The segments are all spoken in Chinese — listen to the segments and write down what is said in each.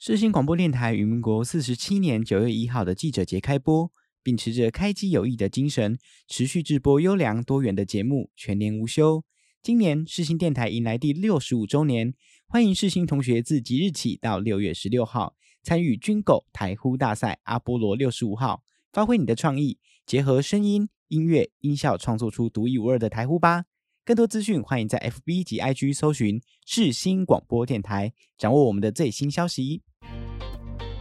世新广播电台于民国四十七年九月一号的记者节开播，秉持着开机有益的精神，持续制播优良多元的节目，全年无休。今年世新电台迎来第六十五周年，欢迎世新同学自即日起到六月十六号参与军狗台呼大赛阿波罗六十五号，发挥你的创意，结合声音、音乐、音效，创作出独一无二的台呼吧。更多资讯，欢迎在 FB 及 IG 搜寻世新广播电台，掌握我们的最新消息。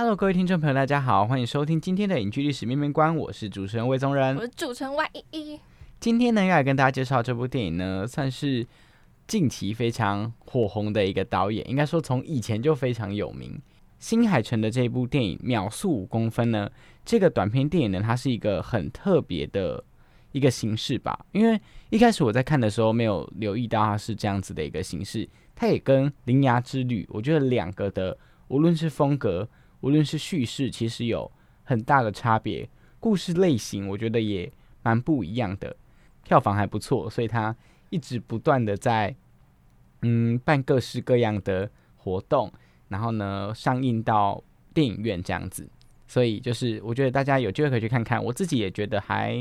Hello，各位听众朋友，大家好，欢迎收听今天的影剧历史面面观，我是主持人魏宗仁我仁。是主持人 Y 一一。今天呢，要来跟大家介绍这部电影呢，算是近期非常火红的一个导演，应该说从以前就非常有名。新海诚的这一部电影《秒速五公分》呢，这个短片电影呢，它是一个很特别的一个形式吧。因为一开始我在看的时候没有留意到它是这样子的一个形式，它也跟《铃芽之旅》，我觉得两个的无论是风格，无论是叙事，其实有很大的差别。故事类型我觉得也蛮不一样的，票房还不错，所以它一直不断的在嗯办各式各样的活动，然后呢上映到电影院这样子。所以就是我觉得大家有机会可以去看看，我自己也觉得还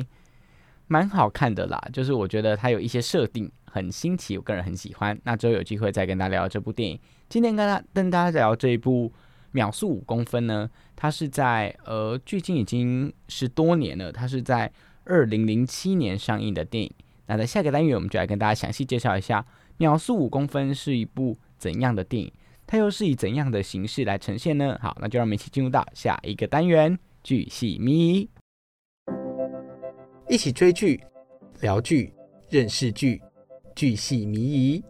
蛮好看的啦。就是我觉得它有一些设定很新奇，我个人很喜欢。那之后有机会再跟大家聊这部电影。今天跟大跟大家聊这一部《秒速五公分》呢，它是在呃距今已经十多年了，它是在二零零七年上映的电影。那在下个单元，我们就来跟大家详细介绍一下《秒速五公分》是一部怎样的电影，它又是以怎样的形式来呈现呢？好，那就让我们一起进入到下一个单元——剧系迷，一起追剧、聊剧、认识剧，剧系迷疑。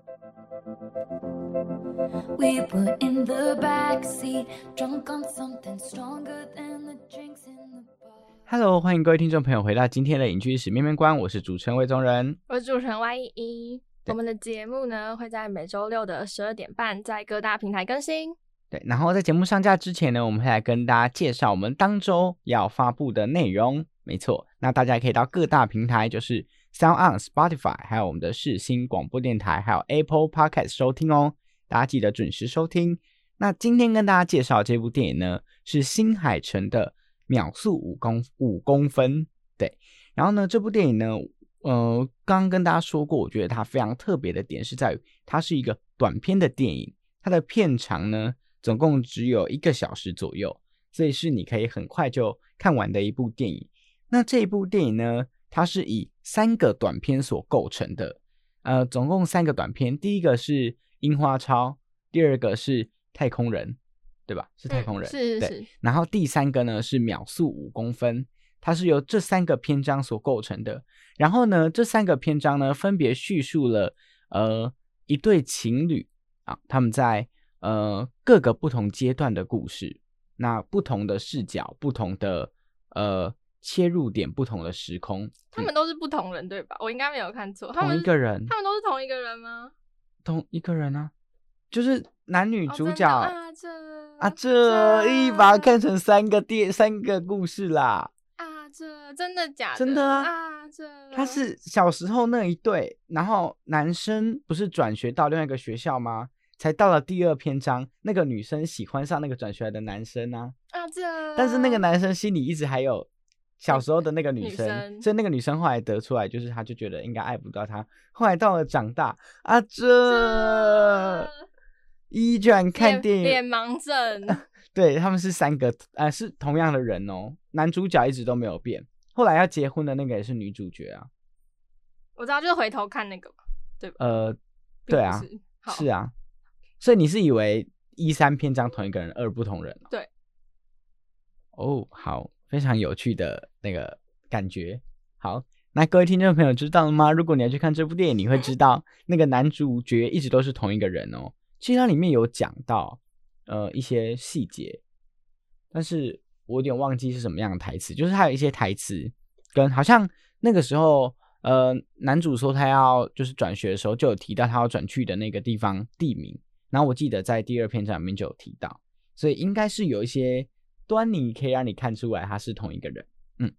We were in the backseat, drunk on something stronger than the drinks in the bar. Hello，欢迎各位听众朋友回到今天的影剧史面面观，我是主持人魏宗仁。我是主持人 Y 一一。我们的节目呢会在每周六的十二点半在各大平台更新。对，然后在节目上架之前呢，我们会来跟大家介绍我们当周要发布的内容。没错，那大家可以到各大平台，就是 Sound on、Spotify，还有我们的世新广播电台，还有 Apple Podcast 收听哦。大家记得准时收听。那今天跟大家介绍这部电影呢，是新海诚的《秒速五公五公分》。对，然后呢，这部电影呢，呃，刚刚跟大家说过，我觉得它非常特别的点是在于，它是一个短片的电影，它的片长呢，总共只有一个小时左右，所以是你可以很快就看完的一部电影。那这一部电影呢，它是以三个短片所构成的，呃，总共三个短片，第一个是樱花超，第二个是太空人，对吧？是太空人，是是对是。然后第三个呢是秒速五公分，它是由这三个篇章所构成的。然后呢，这三个篇章呢分别叙述了呃一对情侣啊，他们在呃各个不同阶段的故事，那不同的视角、不同的呃切入点、不同的时空，他们都是不同人对吧？我应该没有看错。他们同一个人，他们都是同一个人吗？同一个人啊，就是男女主角。啊，这啊，这一把它看成三个电三个故事啦。啊，这真的假的？真的啊啊，这他是小时候那一对，然后男生不是转学到另外一个学校吗？才到了第二篇章，那个女生喜欢上那个转学来的男生啊，啊这，但是那个男生心里一直还有小时候的那个女女生，生所以那个女生后来得出来，就是她就觉得应该爱不到他。后来到了长大啊，这这依依居然看电影，脸盲症，对他们是三个，呃，是同样的人哦，男主角一直都没有变。后来要结婚的那个也是女主角啊，我知道，就是回头看那个嘛，对吧？呃，对啊，是，啊，所以你是以为一三篇章同一个人，二不同人、哦？对。哦，好，非常有趣的那个感觉。好，那各位听众朋友知道了吗？如果你要去看这部电影，你会知道那个男主角一直都是同一个人哦。其实它里面有讲到呃一些细节，但是我有点忘记是什么样的台词，就是他有一些台词跟好像那个时候呃男主说他要就是转学的时候就有提到他要转去的那个地方地名，然后我记得在第二篇章里面就有提到，所以应该是有一些端倪可以让你看出来他是同一个人。嗯，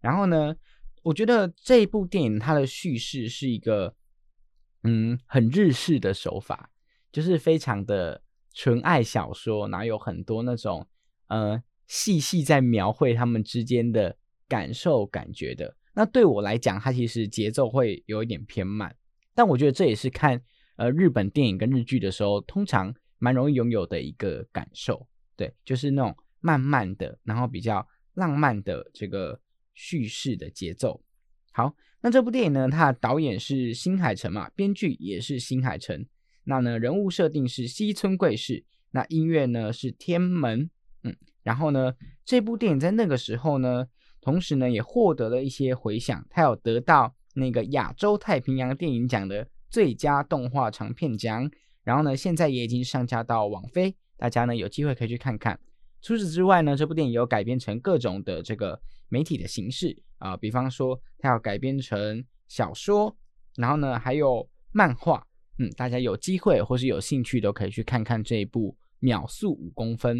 然后呢，我觉得这一部电影它的叙事是一个嗯很日式的手法，就是非常的纯爱小说，然后有很多那种呃细细在描绘他们之间的感受感觉的。那对我来讲，它其实节奏会有一点偏慢，但我觉得这也是看呃日本电影跟日剧的时候，通常蛮容易拥有的一个感受。对，就是那种慢慢的，然后比较浪漫的这个叙事的节奏。好，那这部电影呢，它的导演是新海诚嘛，编剧也是新海诚。那呢，人物设定是西村贵士，那音乐呢是天门，嗯，然后呢，这部电影在那个时候呢，同时呢也获得了一些回响，它有得到那个亚洲太平洋电影奖的最佳动画长片奖，然后呢，现在也已经上架到网飞，大家呢有机会可以去看看。除此之外呢，这部电影有改编成各种的这个媒体的形式啊、比方说它要改编成小说，然后呢还有漫画，嗯，大家有机会或是有兴趣都可以去看看这一部《秒速五公分》。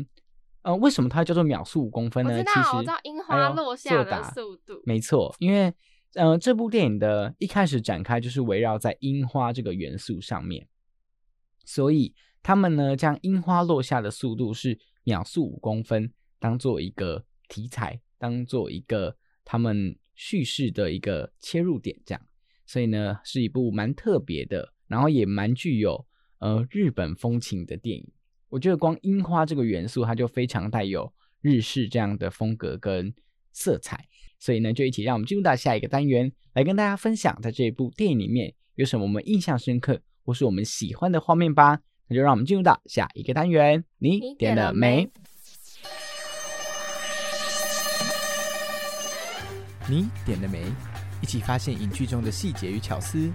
呃，为什么它叫做秒速五公分呢？我知道，其实我知道樱花落下的速度，没错，因为呃，这部电影的一开始展开就是围绕在樱花这个元素上面，所以他们呢将樱花落下的速度是秒速五公分，当做一个题材，当做一个他们叙事的一个切入点，这样，所以呢是一部蛮特别的，然后也蛮具有呃日本风情的电影。我觉得光樱花这个元素，它就非常带有日式这样的风格跟色彩。所以呢，就一起让我们进入到下一个单元，来跟大家分享在这一部电影里面有什么我们印象深刻或是我们喜欢的画面吧。那就让我们进入到下一个单元，你你点点了没？你点了没？一起发现影剧中的细节与巧思。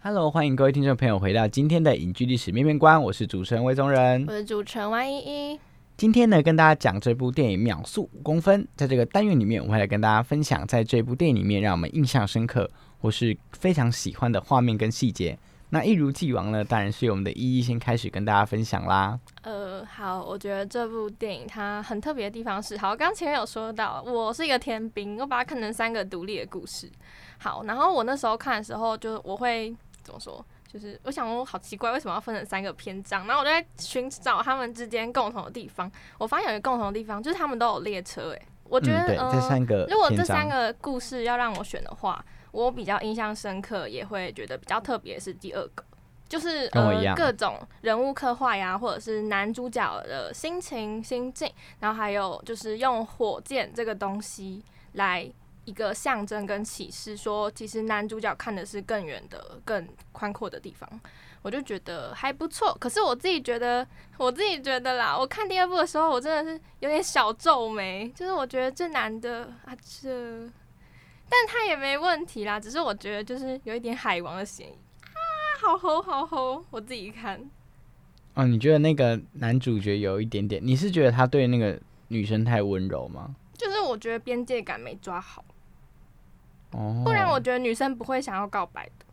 Hello，欢迎各位听众朋友回到今天的影剧历史面面观，我是主持人魏宗仁我。是主持人王依依。今天呢，跟大家讲这部电影《秒速五公分》。在这个单元里面，我会来跟大家分享，在这部电影里面让我们印象深刻或是非常喜欢的画面跟细节。那一如既往呢，当然是由我们的依依先开始跟大家分享啦。呃，好，我觉得这部电影它很特别的地方是，好，刚前面有说到，我是一个天兵，我把它看成三个独立的故事。好，然后我那时候看的时候，就我会怎么说？就是我想，我好奇怪，为什么要分成三个篇章？然后我就在寻找他们之间共同的地方。我发现有一个共同的地方，就是他们都有列车、欸。我觉得，嗯，对，呃这三个如果这三个故事要让我选的话，我比较印象深刻，也会觉得比较特别是第二个，就是各种人物刻画呀，或者是男主角的心情心境，然后还有就是用火箭这个东西来一个象征跟启示，说其实男主角看的是更远的、更宽阔的地方。我就觉得还不错，可是我自己觉得，我自己觉得啦，我看第二部的时候，我真的是有点小皱眉，就是我觉得这男的啊，这，但他也没问题啦，只是我觉得就是有一点海王的嫌疑啊，好吼好吼，我自己看，哦，你觉得那个男主角有一点点？你是觉得他对那个女生太温柔吗？就是我觉得边界感没抓好，哦，不然我觉得女生不会想要告白的。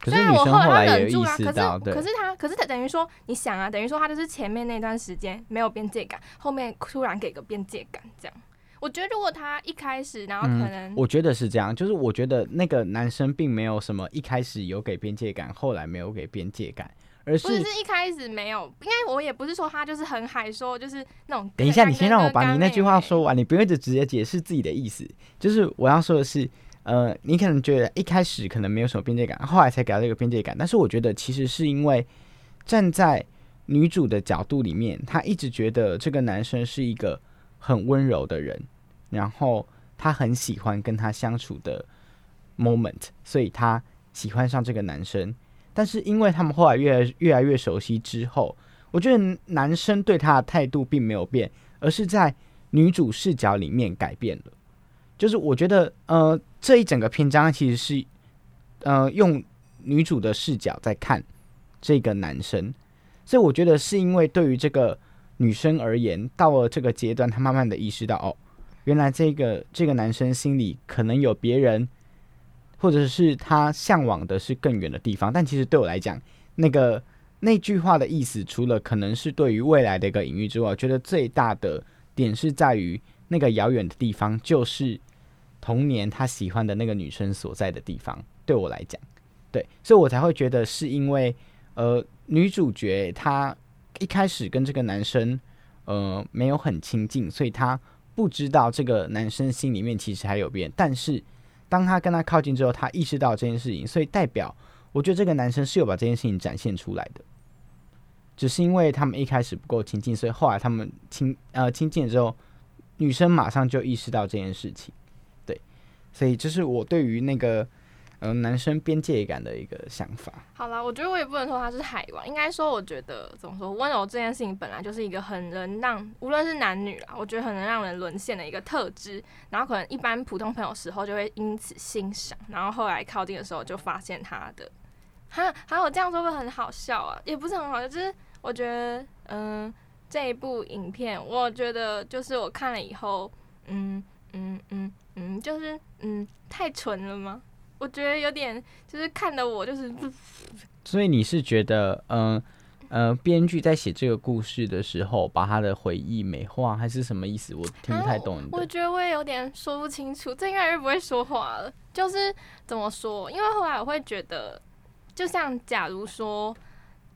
可是女虽然我后生后来他忍住啊，可意识到，对是可，是他可是他等于说，你想啊，等于说他就是前面那段时间没有边界感，后面突然给个边界感，这样。我觉得如果他一开始，然后可能、嗯，我觉得是这样，就是我觉得那个男生并没有什么一开始有给边界感，后来没有给边界感，而不是是是一开始没有，应该我也不是说他就是很海说就是那种。等一下，你先让我把你那句话说完，你不用一直直接解释自己的意思。就是我要说的是，呃，你可能觉得一开始可能没有什么边界感，后来才给到这个边界感。但是我觉得其实是因为站在女主的角度里面，她一直觉得这个男生是一个很温柔的人，然后她很喜欢跟他相处的 moment，所以她喜欢上这个男生。但是因为他们后来越来越来越熟悉之后，我觉得男生对她的态度并没有变，而是在女主视角里面改变了。就是我觉得，呃，这一整个篇章其实是，呃，用女主的视角在看这个男生，所以我觉得是因为对于这个女生而言，到了这个阶段，她慢慢的意识到，哦，原来这个这个男生心里可能有别人，或者是他向往的是更远的地方。但其实对我来讲，那个那句话的意思，除了可能是对于未来的一个隐喻之外，我觉得最大的点是在于那个遥远的地方，就是童年他喜欢的那个女生所在的地方。对我来讲，对，所以我才会觉得是因为，呃，女主角她一开始跟这个男生，呃，没有很亲近，所以她不知道这个男生心里面其实还有别人。但是当他跟他靠近之后，他意识到这件事情，所以代表我觉得这个男生是有把这件事情展现出来的。只是因为他们一开始不够亲近，所以后来他们亲呃亲近了之后，女生马上就意识到这件事情，所以这是我对于那个呃男生边界感的一个想法。好啦，我觉得我也不能说他是海王，应该说我觉得怎么说，温柔这件事情本来就是一个很能让无论是男女啦，我觉得很能让人沦陷的一个特质。然后可能一般普通朋友时候就会因此欣赏，然后后来靠近的时候就发现他的，哈，还有这样说会很好笑啊，也不是很好笑，就是我觉得，嗯，这一部影片，我觉得就是我看了以后，嗯嗯嗯嗯，就是嗯太纯了吗？我觉得有点，就是看的我就是所以你是觉得，嗯呃，编剧在写这个故事的时候，把他的回忆美化，还是什么意思？我听不太懂你的。我觉得我也有点说不清楚，这应该是不会说话了。就是怎么说？因为后来我会觉得，就像假如说，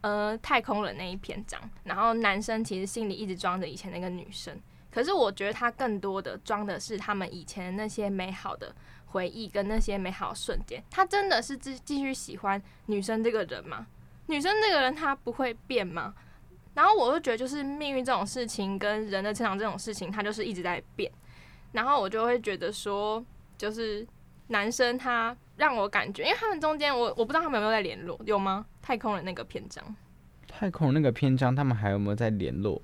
呃，太空人那一篇章，然后男生其实心里一直装着以前那个女生，可是我觉得他更多的装的是他们以前那些美好的回忆跟那些美好瞬间。他真的是继继续喜欢女生这个人吗？女生这个人她不会变吗？然后我就觉得，就是命运这种事情跟人的成长这种事情，它就是一直在变。然后我就会觉得说，就是男生他让我感觉，因为他们中间我我不知道他们有没有在联络，有吗？太空的那个篇章，太空那个篇章，他们还有没有在联络？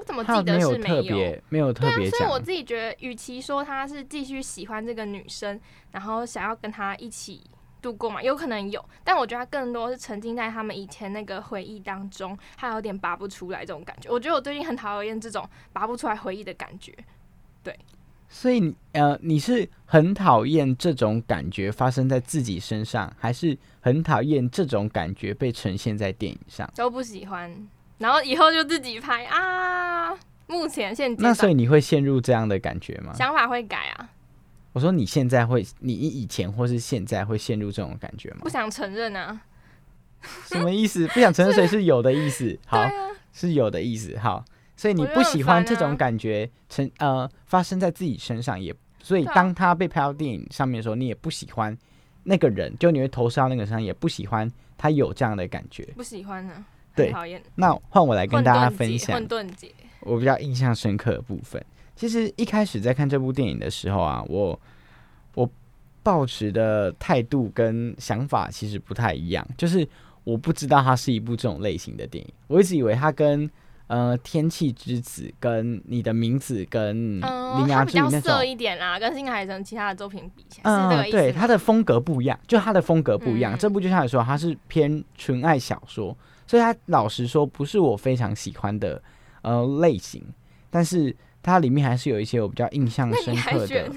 我怎么他没有记得是有？特别没有特对啊，别讲所以我。自己觉得，与其说他是继续喜欢这个女生，然后想要跟她一起度过嘛，有可能有，但我觉得他更多是沉浸在他们以前那个回忆当中，他有点拔不出来这种感觉。我觉得我最近很讨厌这种拔不出来回忆的感觉。对所以你呃，你是很讨厌这种感觉发生在自己身上，还是很讨厌这种感觉被呈现在电影上？都不喜欢，然后以后就自己拍啊。目前现阶段那所以你会陷入这样的感觉吗？想法会改啊，我说你现在会，你以前或是现在会陷入这种感觉吗不？想承认啊。什么意思？不想承认，所以是有的意思。好，啊，是有的意思。好，所以你不喜欢这种感觉成呃发生在自己身上也，所以当他被拍到电影上面的时候，你也不喜欢那个人，就你会投射到那个身上，也不喜欢他有这样的感觉。不喜欢呢，对讨厌。那换我来跟大家，分享混沌节，我比较印象深刻的部分。其实一开始在看这部电影的时候啊，我我抱持的态度跟想法其实不太一样，就是我不知道它是一部这种类型的电影，我一直以为它跟呃《天气之子》跟你的名字跟《嗯，铃它比较芽之旅》那种色。一点啦，跟新海诚其他的作品比起来，是这个嗯，意思。对，它的风格不一样，就它的风格不一样。嗯这部就像你说，它是偏纯爱小说，所以它老实说不是我非常喜欢的呃类型，但是它里面还是有一些我比较印象深刻的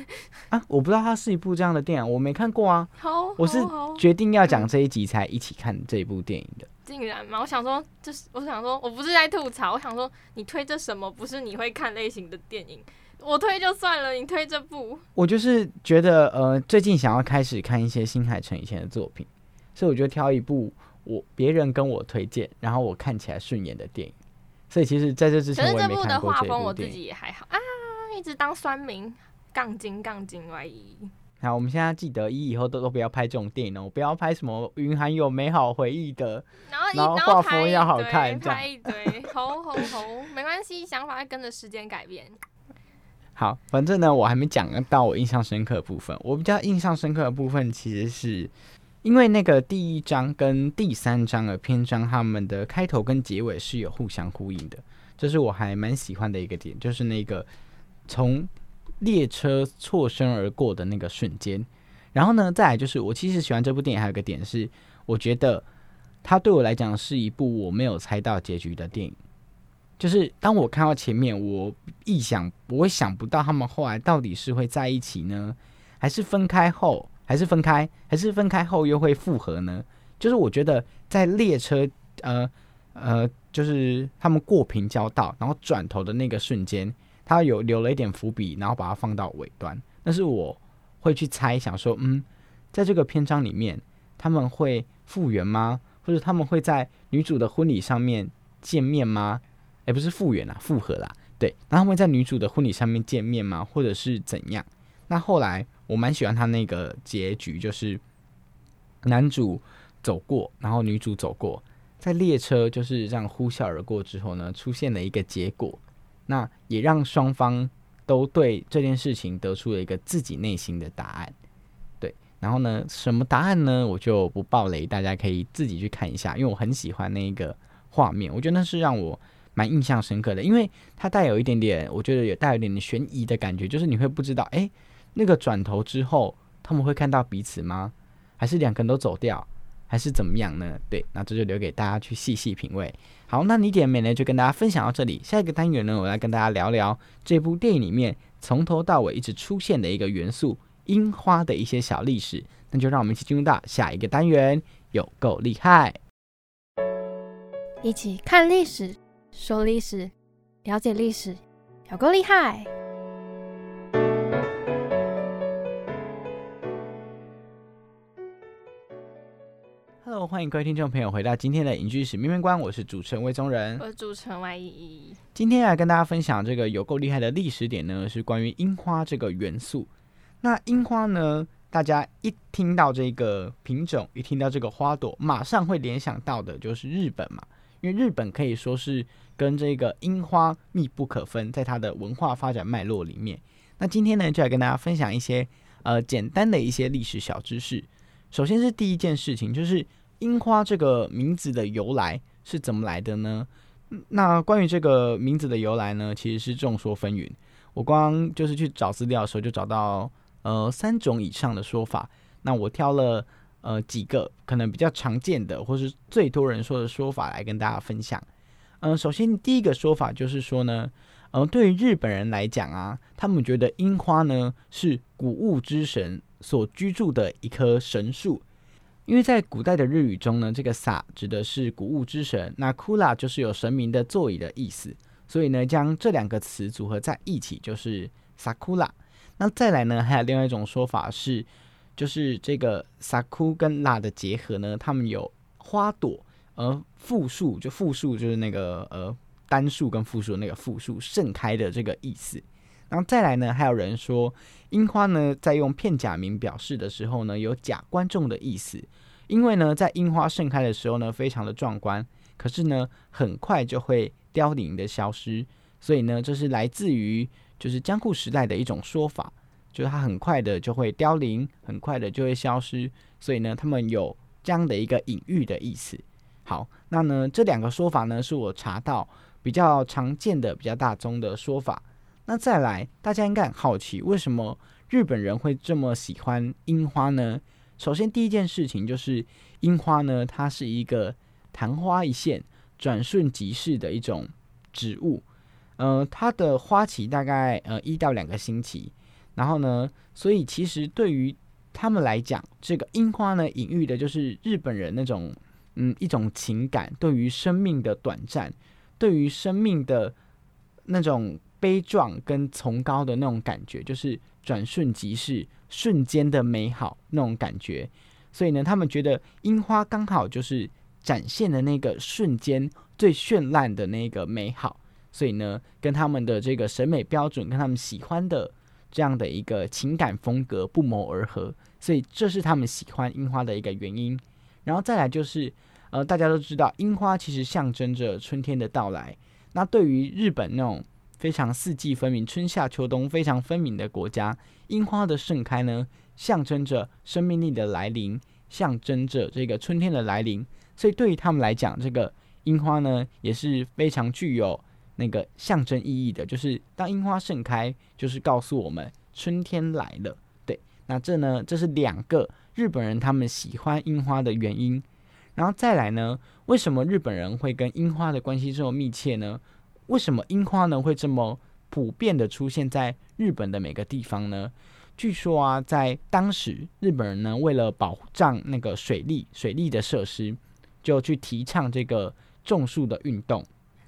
啊。我不知道它是一部这样的电影，我没看过啊。好，我是决定要讲这一集才一起看这一部电影的。竟然吗？我想说，就是我想说，我不是在吐槽，我想说，你推这什么不是你会看类型的电影？我推就算了，你推这部，我就是觉得呃，最近想要开始看一些新海诚以前的作品，所以我就挑一部我别人跟我推荐，然后我看起来顺眼的电影。所以其实在这之前我也没看过这一画风我自。己也还好啊，一直当酸民，杠精杠精而已。好，我们现在记得一以后都都不要拍这种电影哦，不要拍什么云含有美好回忆的。然后一然后画风要好看拍一堆，吼吼吼，没关系，想法会跟着时间改变。好，反正呢，我还没讲到我印象深刻的部分。我比较印象深刻的部分，其实是因为那个第一章跟第三章的篇章，他们的开头跟结尾是有互相呼应的，这是我还蛮喜欢的一个点，就是那个从列车错身而过的那个瞬间。然后呢，再来就是我其实喜欢这部电影，还有一个点是，我觉得它对我来讲是一部我没有猜到结局的电影。就是当我看到前面，我意想我想不到他们后来到底是会在一起呢，还是分开后，还是分开，还是分开后又会复合呢？就是我觉得在列车呃呃，就是他们过平交道，然后转头的那个瞬间，他有留了一点伏笔，然后把它放到尾端。但是我会去猜想说，嗯，在这个篇章里面，他们会复原吗？或者他们会在女主的婚礼上面见面吗？也、不是复原啦，复合啦，对。然后他们在女主的婚礼上面见面吗？或者是怎样？那后来我蛮喜欢他那个结局，就是男主走过，然后女主走过，在列车就是这样呼啸而过之后呢，出现了一个结果，那也让双方都对这件事情得出了一个自己内心的答案。对，然后呢，什么答案呢？我就不爆雷，大家可以自己去看一下，因为我很喜欢那个画面，我觉得那是让我蛮印象深刻的，因为它带有一点点，我觉得也带有一点点悬疑的感觉，就是你会不知道，哎，那个转头之后他们会看到彼此吗？还是两个人都走掉？还是怎么样呢？对，那这就留给大家去细细品味。好，那你点美呢，就跟大家分享到这里。下一个单元呢，我来跟大家聊聊这部电影里面从头到尾一直出现的一个元素——樱花的一些小历史。那就让我们一起进入到下一个单元，有够厉害！一起看历史，说历史，了解历史，有够厉害！欢迎各位听众朋友回到今天的影剧史面面观，我是主持人魏宗仁。我是主持人 Y 今天来跟大家分享这个有够厉害的历史点呢，是关于樱花这个元素。那樱花呢，大家一听到这个品种，一听到这个花朵，马上会联想到的就是日本嘛，因为日本可以说是跟这个樱花密不可分，在它的文化发展脉络里面。那今天呢，就来跟大家分享一些呃简单的一些历史小知识。首先是第一件事情，就是樱花这个名字的由来是怎么来的呢？那关于这个名字的由来呢，其实是众说纷纭。我光就是去找资料的时候，就找到呃三种以上的说法。那我挑了呃几个可能比较常见的，或是最多人说的说法来跟大家分享。嗯、首先第一个说法就是说呢，呃，对于日本人来讲啊，他们觉得樱花呢是谷物之神所居住的一棵神树。因为在古代的日语中呢，这个“萨”指的是谷物之神，那库拉就是有神明的座椅的意思，所以呢，将这两个词组合在一起就是 “sakura”。那再来呢，还有另外一种说法是，就是这个 “saku” 跟 “la” 的结合呢，它们有花朵，而复数就复数就是那个呃单数跟复数那个复数盛开的这个意思。然后再来呢，还有人说樱花呢，在用片假名表示的时候呢，有假观众的意思，因为呢，在樱花盛开的时候呢，非常的壮观，可是呢，很快就会凋零的消失，所以呢，这是来自于就是江户时代的一种说法，就是它很快的就会凋零，很快的就会消失，所以呢，他们有这样的一个隐喻的意思。好，那呢，这两个说法呢，是我查到比较常见的、比较大宗的说法。那再来，大家应该很好奇，为什么日本人会这么喜欢樱花呢？首先，第一件事情就是樱花呢，它是一个昙花一现、转瞬即逝的一种植物。呃，它的花期大概呃一到两个星期，然后呢，所以其实对于他们来讲，这个樱花呢，隐喻的就是日本人那种嗯一种情感，对于生命的短暂，对于生命的那种悲壮跟崇高的那种感觉，就是转瞬即逝、瞬间的美好那种感觉。所以呢，他们觉得樱花刚好就是展现的那个瞬间最绚烂的那个美好。所以呢，跟他们的这个审美标准，跟他们喜欢的这样的一个情感风格不谋而合，所以这是他们喜欢樱花的一个原因。然后再来就是，呃，大家都知道樱花其实象征着春天的到来。那对于日本那种非常四季分明、春夏秋冬非常分明的国家，樱花的盛开呢，象征着生命力的来临，象征着这个春天的来临。所以对于他们来讲，这个樱花呢也是非常具有那个象征意义的，就是当樱花盛开，就是告诉我们春天来了。对，那这呢，这是两个日本人他们喜欢樱花的原因。然后再来呢，为什么日本人会跟樱花的关系这么密切呢？为什么樱花呢会这么普遍的出现在日本的每个地方呢？据说啊，在当时日本人呢为了保障那个水利水利的设施，就去提倡这个种树的运动。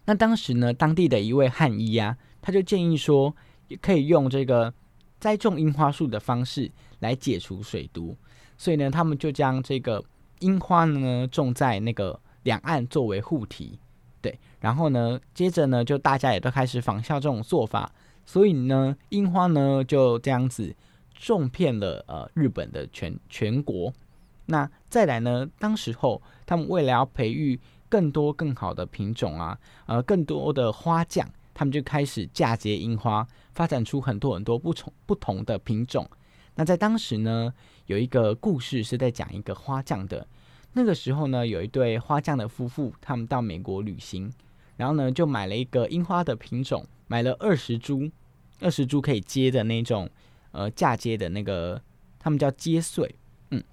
那当时呢，当地的一位汉医啊，他就建议说，可以用这个栽种樱花树的方式来解除水毒。所以呢，他们就将这个樱花呢种在那个两岸作为护体，对。然后呢，接着呢，就大家也都开始仿效这种做法。所以呢，樱花呢就这样子种遍了呃日本的全全国。那再来呢，当时候他们为了要培育更多更好的品种啊，呃，更多的花匠，他们就开始嫁接樱花，发展出很多很多不同不同的品种。那在当时呢，有一个故事是在讲一个花匠的。那个时候呢，有一对花匠的夫妇，他们到美国旅行，然后呢就买了一个樱花的品种，买了二十株，二十株可以接的那种，呃，嫁接的那个，他们叫接穗，嗯。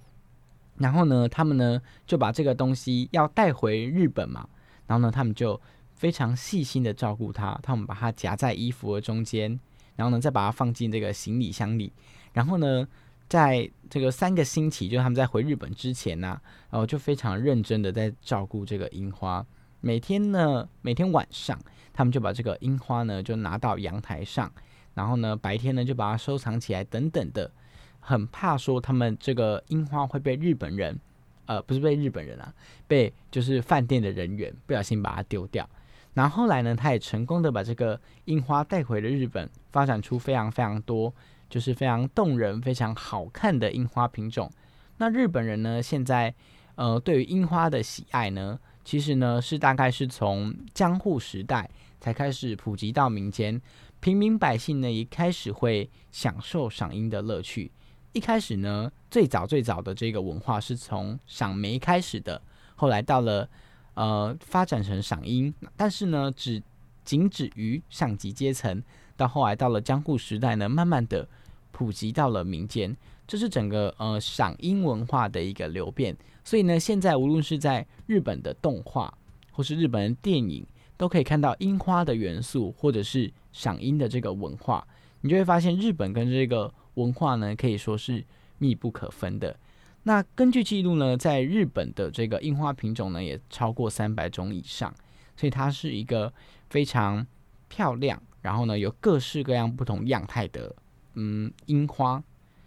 然后呢，他们呢就把这个东西要带回日本嘛，然后呢，他们就非常细心的照顾它，他们把它夹在衣服的中间，然后呢再把它放进这个行李箱里。然后呢，在这个三个星期，就是他们在回日本之前呢、然后就非常认真的在照顾这个樱花。每天呢，每天晚上，他们就把这个樱花呢就拿到阳台上，然后呢白天呢就把它收藏起来，等等的。很怕说他们这个樱花会被日本人，呃，不是被日本人啊，被就是饭店的人员不小心把它丢掉。然后后来呢，他也成功的把这个樱花带回了日本，发展出非常非常多。就是非常动人、非常好看的樱花品种。那日本人呢，现在呃对于樱花的喜爱呢，其实呢是大概是从江户时代才开始普及到民间，平民百姓呢也开始会享受赏樱的乐趣。一开始呢，最早最早的这个文化是从赏梅开始的，后来到了呃发展成赏樱，但是呢只仅止于上级阶层，到后来到了江户时代呢，慢慢的。普及到了民间，这是整个呃赏樱文化的一个流变。所以呢，现在无论是在日本的动画，或是日本的电影，都可以看到樱花的元素，或者是赏樱的这个文化。你就会发现，日本跟这个文化呢，可以说是密不可分的。那根据记录呢，在日本的这个樱花品种呢，也超过三百种以上，所以它是一个非常漂亮，然后呢，有各式各样不同样态的。嗯，樱花，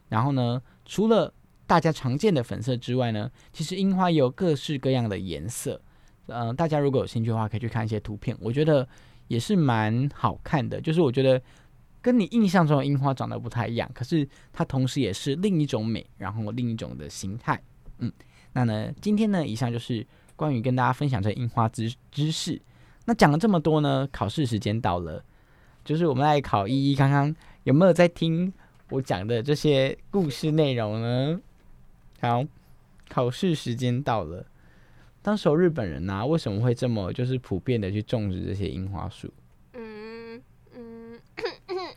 然后呢，除了大家常见的粉色之外呢，其实樱花也有各式各样的颜色。呃，大家如果有兴趣的话，可以去看一些图片，我觉得也是蛮好看的。就是我觉得跟你印象中的樱花长得不太一样，可是它同时也是另一种美，然后另一种的形态。嗯，那呢，今天呢，以上就是关于跟大家分享这樱花知知识。那讲了这么多呢，考试时间到了，就是我们来考一一刚刚。有没有在听我讲的这些故事内容呢？好，考试时间到了。当时候日本人呐、为什么会这么就是普遍的去种植这些樱花树？嗯嗯，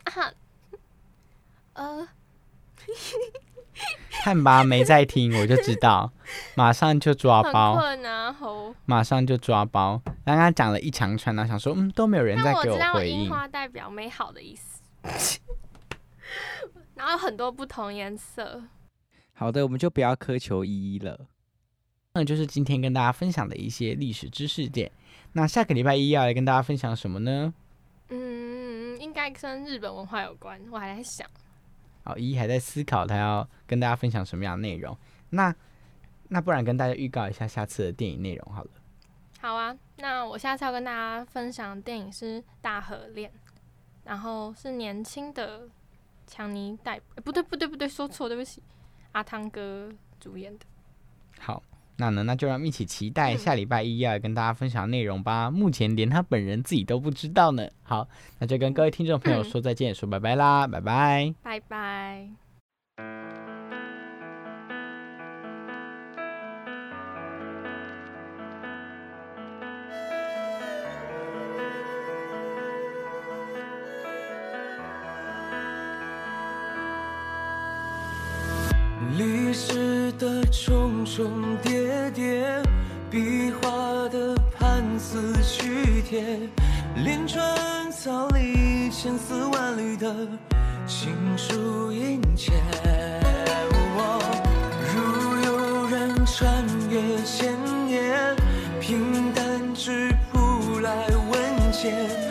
哈，呃，看吧，没在听我就知道，马上就抓包，啊，马上就抓包。刚刚讲了一长串呢，想说嗯都没有人在给我回应。花代表美好的意思，然后有很多不同颜色。好的，我们就不要苛求依依了。那就是今天跟大家分享的一些历史知识点。那下个礼拜一要来跟大家分享什么呢？嗯，应该跟日本文化有关，我还在想。好，依依还在思考他要跟大家分享什么样的内容。那那不然跟大家预告一下下次的电影内容好了。好啊，那我下次要跟大家分享的电影是《大河恋》，然后是年轻的强尼戴普，诶不对不对不对，说错，对不起，阿汤哥主演的。好，那呢，那就让我们一起期待嗯下礼拜一要跟大家分享的内容吧。目前连他本人自己都不知道呢。好，那就跟各位听众朋友嗯说再见，说拜拜啦，拜拜。拜拜。历史的重重叠叠，壁画的盘丝曲帖，连春草里千丝万缕的情书殷切。如有人穿越千年，平淡之朴来问切，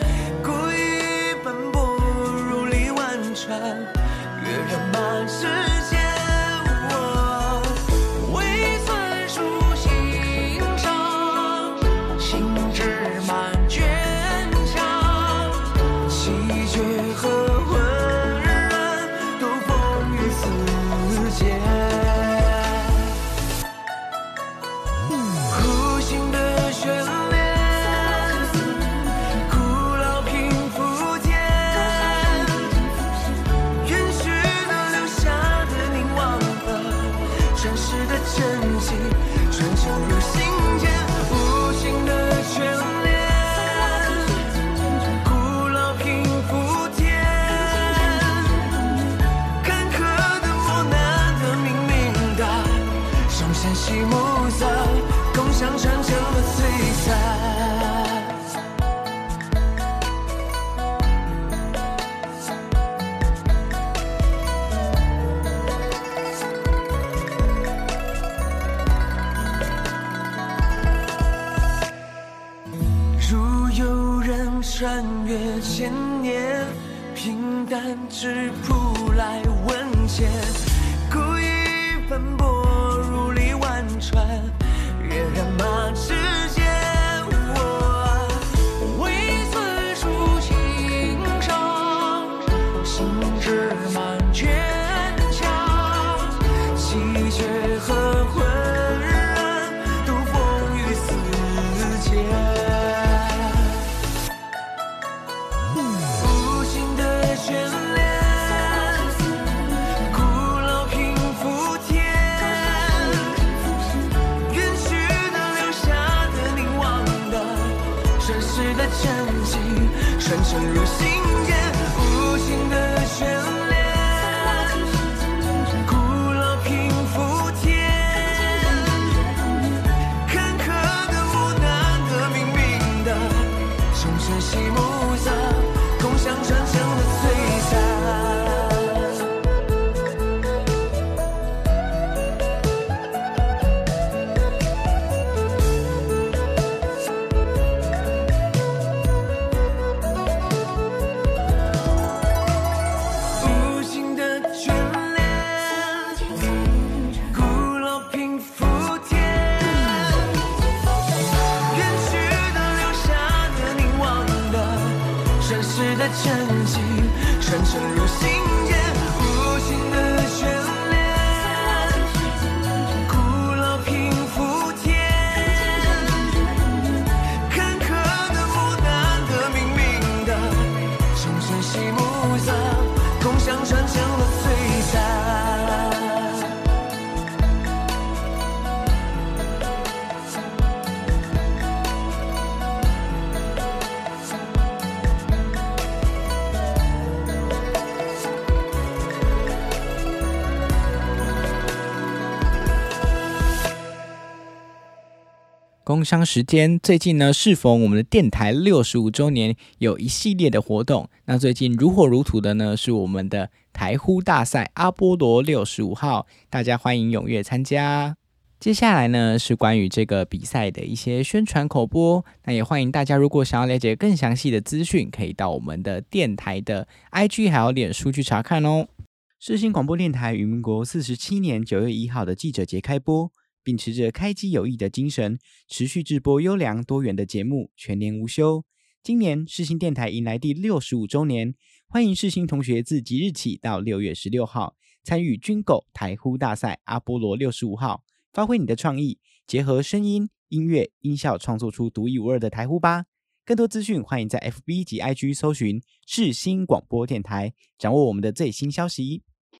工商时间，最近呢适逢我们的电台六十五周年，有一系列的活动。那最近如火如荼的呢是我们的台呼大赛阿波罗六十五号，大家欢迎踊跃参加。接下来呢是关于这个比赛的一些宣传口播，那也欢迎大家如果想要了解更详细的资讯，可以到我们的电台的 IG 还有脸书去查看哦。世新广播电台于民国四十七年九月一号的记者节开播，秉持着开机有益的精神，持续制播优良多元的节目，全年无休。今年世新电台迎来第六十五周年，欢迎世新同学自即日起到六月十六号参与军狗台呼大赛阿波罗六十五号，发挥你的创意，结合声音、音乐、音效，创作出独一无二的台呼吧。更多资讯，欢迎在 FB 及 IG 搜寻世新广播电台，掌握我们的最新消息。